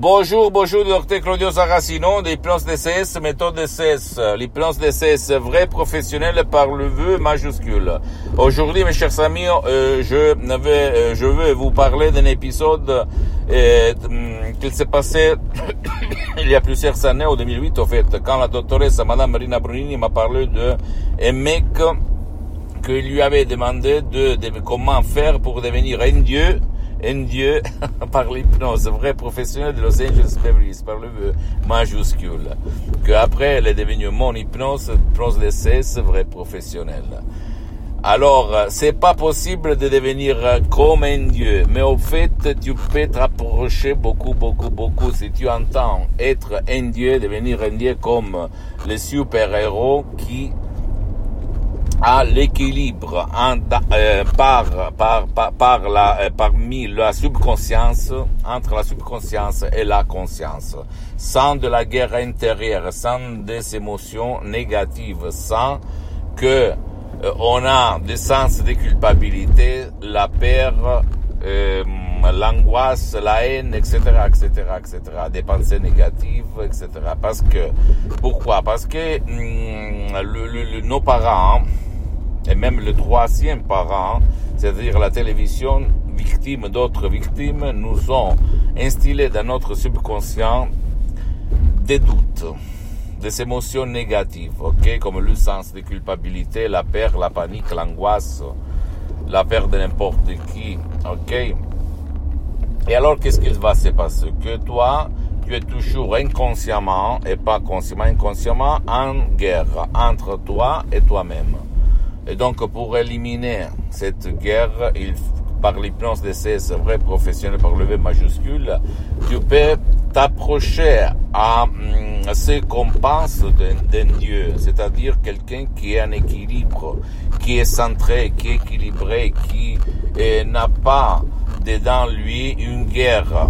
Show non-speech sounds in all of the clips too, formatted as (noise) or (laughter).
Bonjour, bonjour, docteur Claudio Saracino d'hypnose DCS, méthode DCS. L'hypnose DCS, vrai professionnel par le vœu majuscule. Aujourd'hui, mes chers amis, euh, je, vais, euh, je veux vous parler d'un épisode euh, qui s'est passé (coughs) il y a plusieurs années, en 2008, en fait, quand la doctoresse Madame Marina Brunini m'a parlé de un mec qui lui avait demandé de, de comment faire pour devenir un dieu un dieu (laughs) par l'hypnose, vrai professionnel de Los Angeles Beverly par le majuscule. Que après, elle est devenue mon hypnose, hypnose de cesse, vrai professionnel. Alors, c'est pas possible de devenir comme un dieu, mais au fait, tu peux te rapprocher beaucoup, beaucoup, beaucoup si tu entends être un dieu, devenir un dieu comme les super-héros qui à l'équilibre euh, par, par, par, par, la, euh, parmi la subconscience, entre la subconscience et la conscience, sans de la guerre intérieure, sans des émotions négatives, sans que euh, on a des sens de culpabilité, la peur, l'angoisse, la haine, etc., etc., etc., des pensées négatives, etc. Parce que, pourquoi? Parce que hum, le, nos parents, et même le troisième parent, c'est-à-dire la télévision, victime d'autres victimes, nous ont instillé dans notre subconscient des doutes, des émotions négatives, ok, comme le sens de culpabilité, la peur, la panique, l'angoisse, la peur de n'importe qui, ok? Et alors, qu'est-ce qu'il va se passer? Que toi, tu es toujours inconsciemment, et pas consciemment, inconsciemment, en guerre entre toi et toi-même. Et donc, pour éliminer cette guerre, par l'hypnose de ces vrais professionnels par le V majuscule, tu peux t'approcher à hum, ce qu'on pense d'un Dieu, c'est-à-dire quelqu'un qui est en équilibre, qui est centré, qui est équilibré, qui eh, n'a pas dedans lui une guerre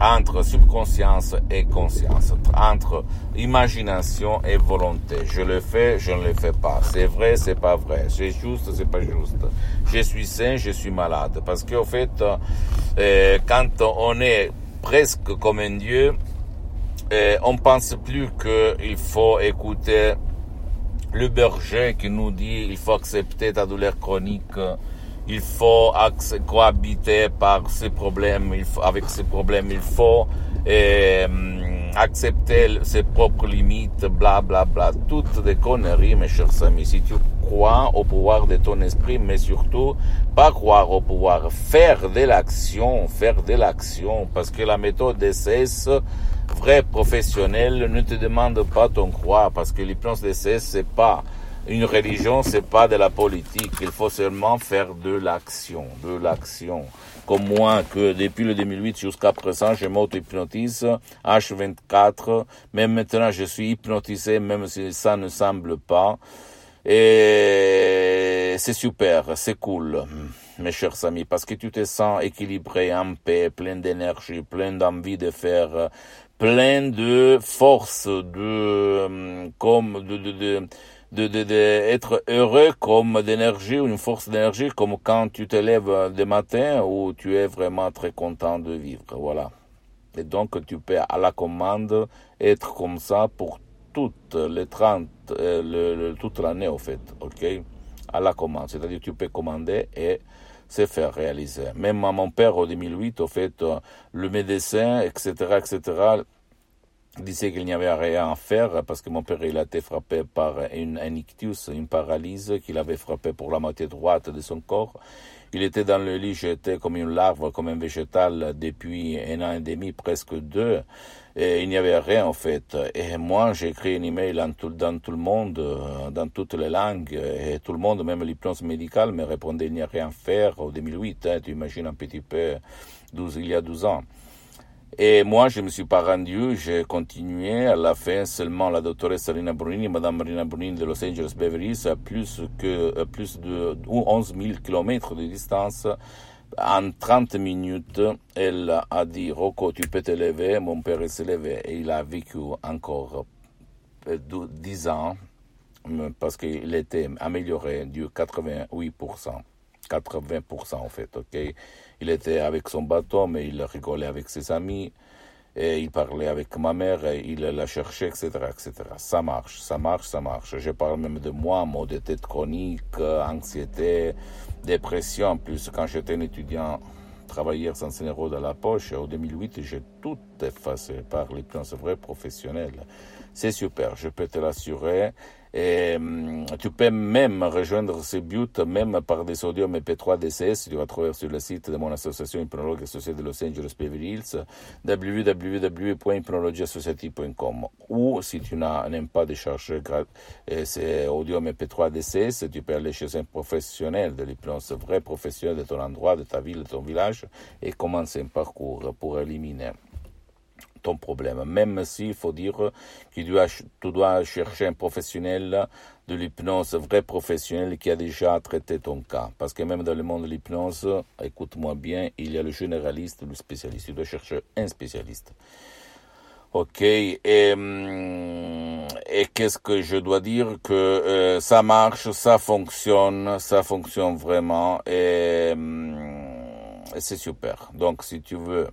entre subconscience et conscience, entre imagination et volonté. Je le fais, je ne le fais pas. C'est vrai, c'est pas vrai. C'est juste, c'est pas juste. Je suis sain, je suis malade. Parce qu'au fait, euh, quand on est presque comme un dieu, euh, on pense plus qu'il faut écouter le berger qui nous dit il faut accepter ta douleur chronique il faut cohabiter par ces problèmes, il faut, avec ces problèmes, il faut euh, accepter ses propres limites, bla bla bla, toutes des conneries, mes chers amis. Si tu crois au pouvoir de ton esprit, mais surtout pas croire au pouvoir, faire de l'action, faire de l'action, parce que la méthode DCS, vrai professionnel, ne te demande pas ton croire, parce que l'hypnose DCS, c'est pas une religion, c'est pas de la politique. Il faut seulement faire de l'action, de l'action. Comme moi, que depuis le 2008 jusqu'à présent, je m'auto-hypnotise, H24. Même maintenant, je suis hypnotisé, même si ça ne semble pas. Et c'est super, c'est cool, mes chers amis, parce que tu te sens équilibré, en paix, plein d'énergie, plein d'envie de faire, plein de force, de, comme, de, de, de de, heureux comme d'énergie une force d'énergie comme quand tu te lèves le matin où tu es vraiment très content de vivre. Voilà. Et donc tu peux à la commande être comme ça pour toutes les 30, euh, toute l'année au fait. Ok? À la commande. C'est-à-dire tu peux commander et se faire réaliser. Même à mon père en 2008, au fait, le médecin, etc., etc., disait qu'il n'y avait rien à faire parce que mon père il a été frappé par une, un ictus, une paralyse qu'il avait frappé pour la moitié droite de son corps. Il était dans le lit, j'étais comme une larve, comme un végétal depuis un an et demi, presque deux. Et il n'y avait rien en fait. Et moi, j'ai écrit un email dans tout, dans tout le monde, dans toutes les langues, et tout le monde, même l'hypnose médicale, me répondait il n'y a rien à faire. En 2008, hein, tu imagines un petit peu, 12, il y a 12 ans. Et moi, je ne me suis pas rendu, j'ai continué. À la fin, seulement la doctoresse Rina Brunini, Madame Rina Brunini de Los Angeles Beverly à plus que, plus de 11 000 kilomètres de distance, en 30 minutes, elle a dit, Rocco, tu peux te lever. Mon père s'est levé et il a vécu encore 10 ans parce qu'il était amélioré du 88%. 80% en fait, ok? Il était avec son bateau, mais il rigolait avec ses amis, et il parlait avec ma mère, et il la cherchait, etc., etc. Ça marche, ça marche, ça marche. Je parle même de moi, mot de tête chronique, anxiété, dépression. En plus, quand j'étais un étudiant, travailleur sans euros dans la poche, en 2008, j'ai tout effacé par les plans vrais professionnels. C'est super, je peux te l'assurer. Et hum, tu peux même rejoindre ce but, même par des sodium MP3 DCS. Tu vas trouver sur le site de mon association Hypnologue Associée de Los Angeles Beverly Hills. Ou si tu n'aimes pas de charger ces audio MP3 DCS, tu peux aller chez un professionnel de l'hypnose, vrai professionnel de ton endroit, de ta ville, de ton village, et commencer un parcours pour éliminer ton problème. Même s'il faut dire que tu dois, chercher un professionnel de l'hypnose, vrai professionnel qui a déjà traité ton cas. Parce que même dans le monde de l'hypnose, écoute-moi bien, il y a le généraliste, le spécialiste. Tu dois chercher un spécialiste. Ok, et, hum, et qu'est-ce que je dois dire que euh, ça marche, ça fonctionne, ça fonctionne vraiment et, hum, et c'est super. Donc si tu veux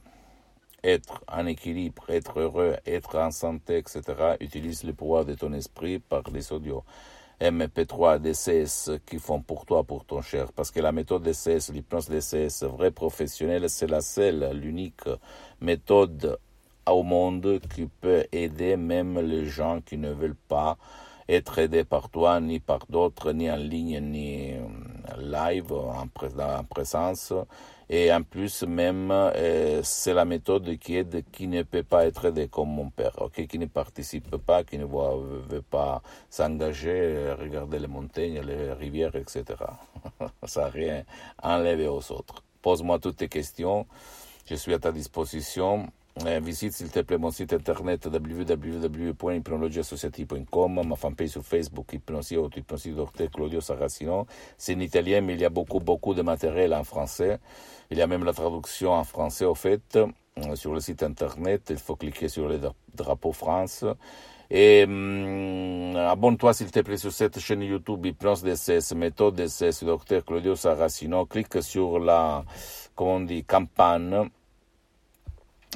être en équilibre, être heureux, être en santé, etc., utilise le pouvoir de ton esprit par les audios. MP3, DCS qui font pour toi, pour ton cher. Parce que la méthode DCS, l'hypnose DCS, vrai professionnel, c'est la seule, l'unique méthode au monde qui peut aider même les gens qui ne veulent pas être aidés par toi, ni par d'autres, ni en ligne, ni live, en, présence. Et en plus, même, euh, c'est la méthode qui aide qui ne peut pas être aidé comme mon père, ok, qui ne participe pas, qui ne veut pas s'engager, regarder les montagnes, les rivières, etc. (laughs) Ça rien enlevé aux autres. Pose-moi toutes tes questions. Je suis à ta disposition. Eh, visite s'il te plaît mon site internet www.hypnologieassociative.com, ma fanpage sur Facebook, Hypnosie ou Docteur Claudio Saracino. C'est en italien, mais il y a beaucoup, beaucoup de matériel en français. Il y a même la traduction en français, au fait, euh, sur le site internet. Il faut cliquer sur le drapeau France. Et hum, abonne-toi s'il te plaît sur cette chaîne YouTube Hypnose DSS, méthode DSS, docteur Claudio Saracino. Clique sur la, comment on dit, campagne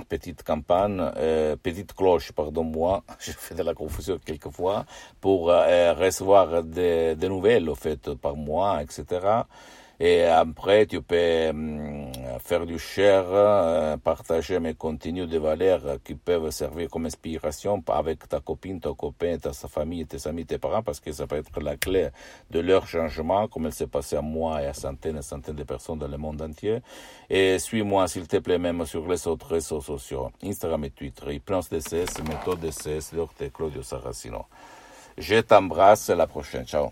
petite campagne, euh, petite cloche, pardon-moi, (laughs) je fais de la confusion quelquefois, pour euh, recevoir des, nouvelles, au fait, par mois, etc. Et après, tu peux hum, faire du share, euh, partager mes contenus de valeur qui peuvent servir comme inspiration avec ta copine, ton copain, ta famille, tes amis, tes parents, parce que ça peut être la clé de leur changement, comme il s'est passé à moi et à centaines et centaines de personnes dans le monde entier. Et suis-moi, s'il te plaît, même sur les autres réseaux sociaux, Instagram et Twitter, pense DCS, méthode DCS. Claudio Saracino. Je t'embrasse, à la prochaine. Ciao.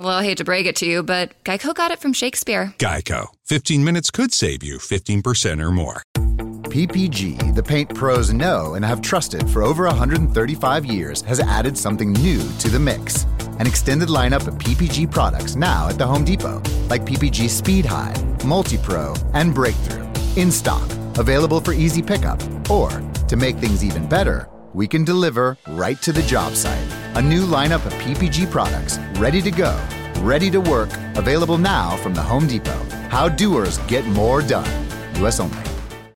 Well, I hate to break it to you, but Geico got it from Shakespeare. Geico. 15 minutes could save you 15% or more. PPG, the paint pros know and have trusted for over 135 years, has added something new to the mix. An extended lineup of PPG products now at the Home Depot, like PPG Speed High, Multi Pro, and Breakthrough. In stock, available for easy pickup, or To make things even better, we can deliver right to the job site. A new lineup of PPG products ready to go, ready to work, available now from the Home Depot. How doers get more done. US only.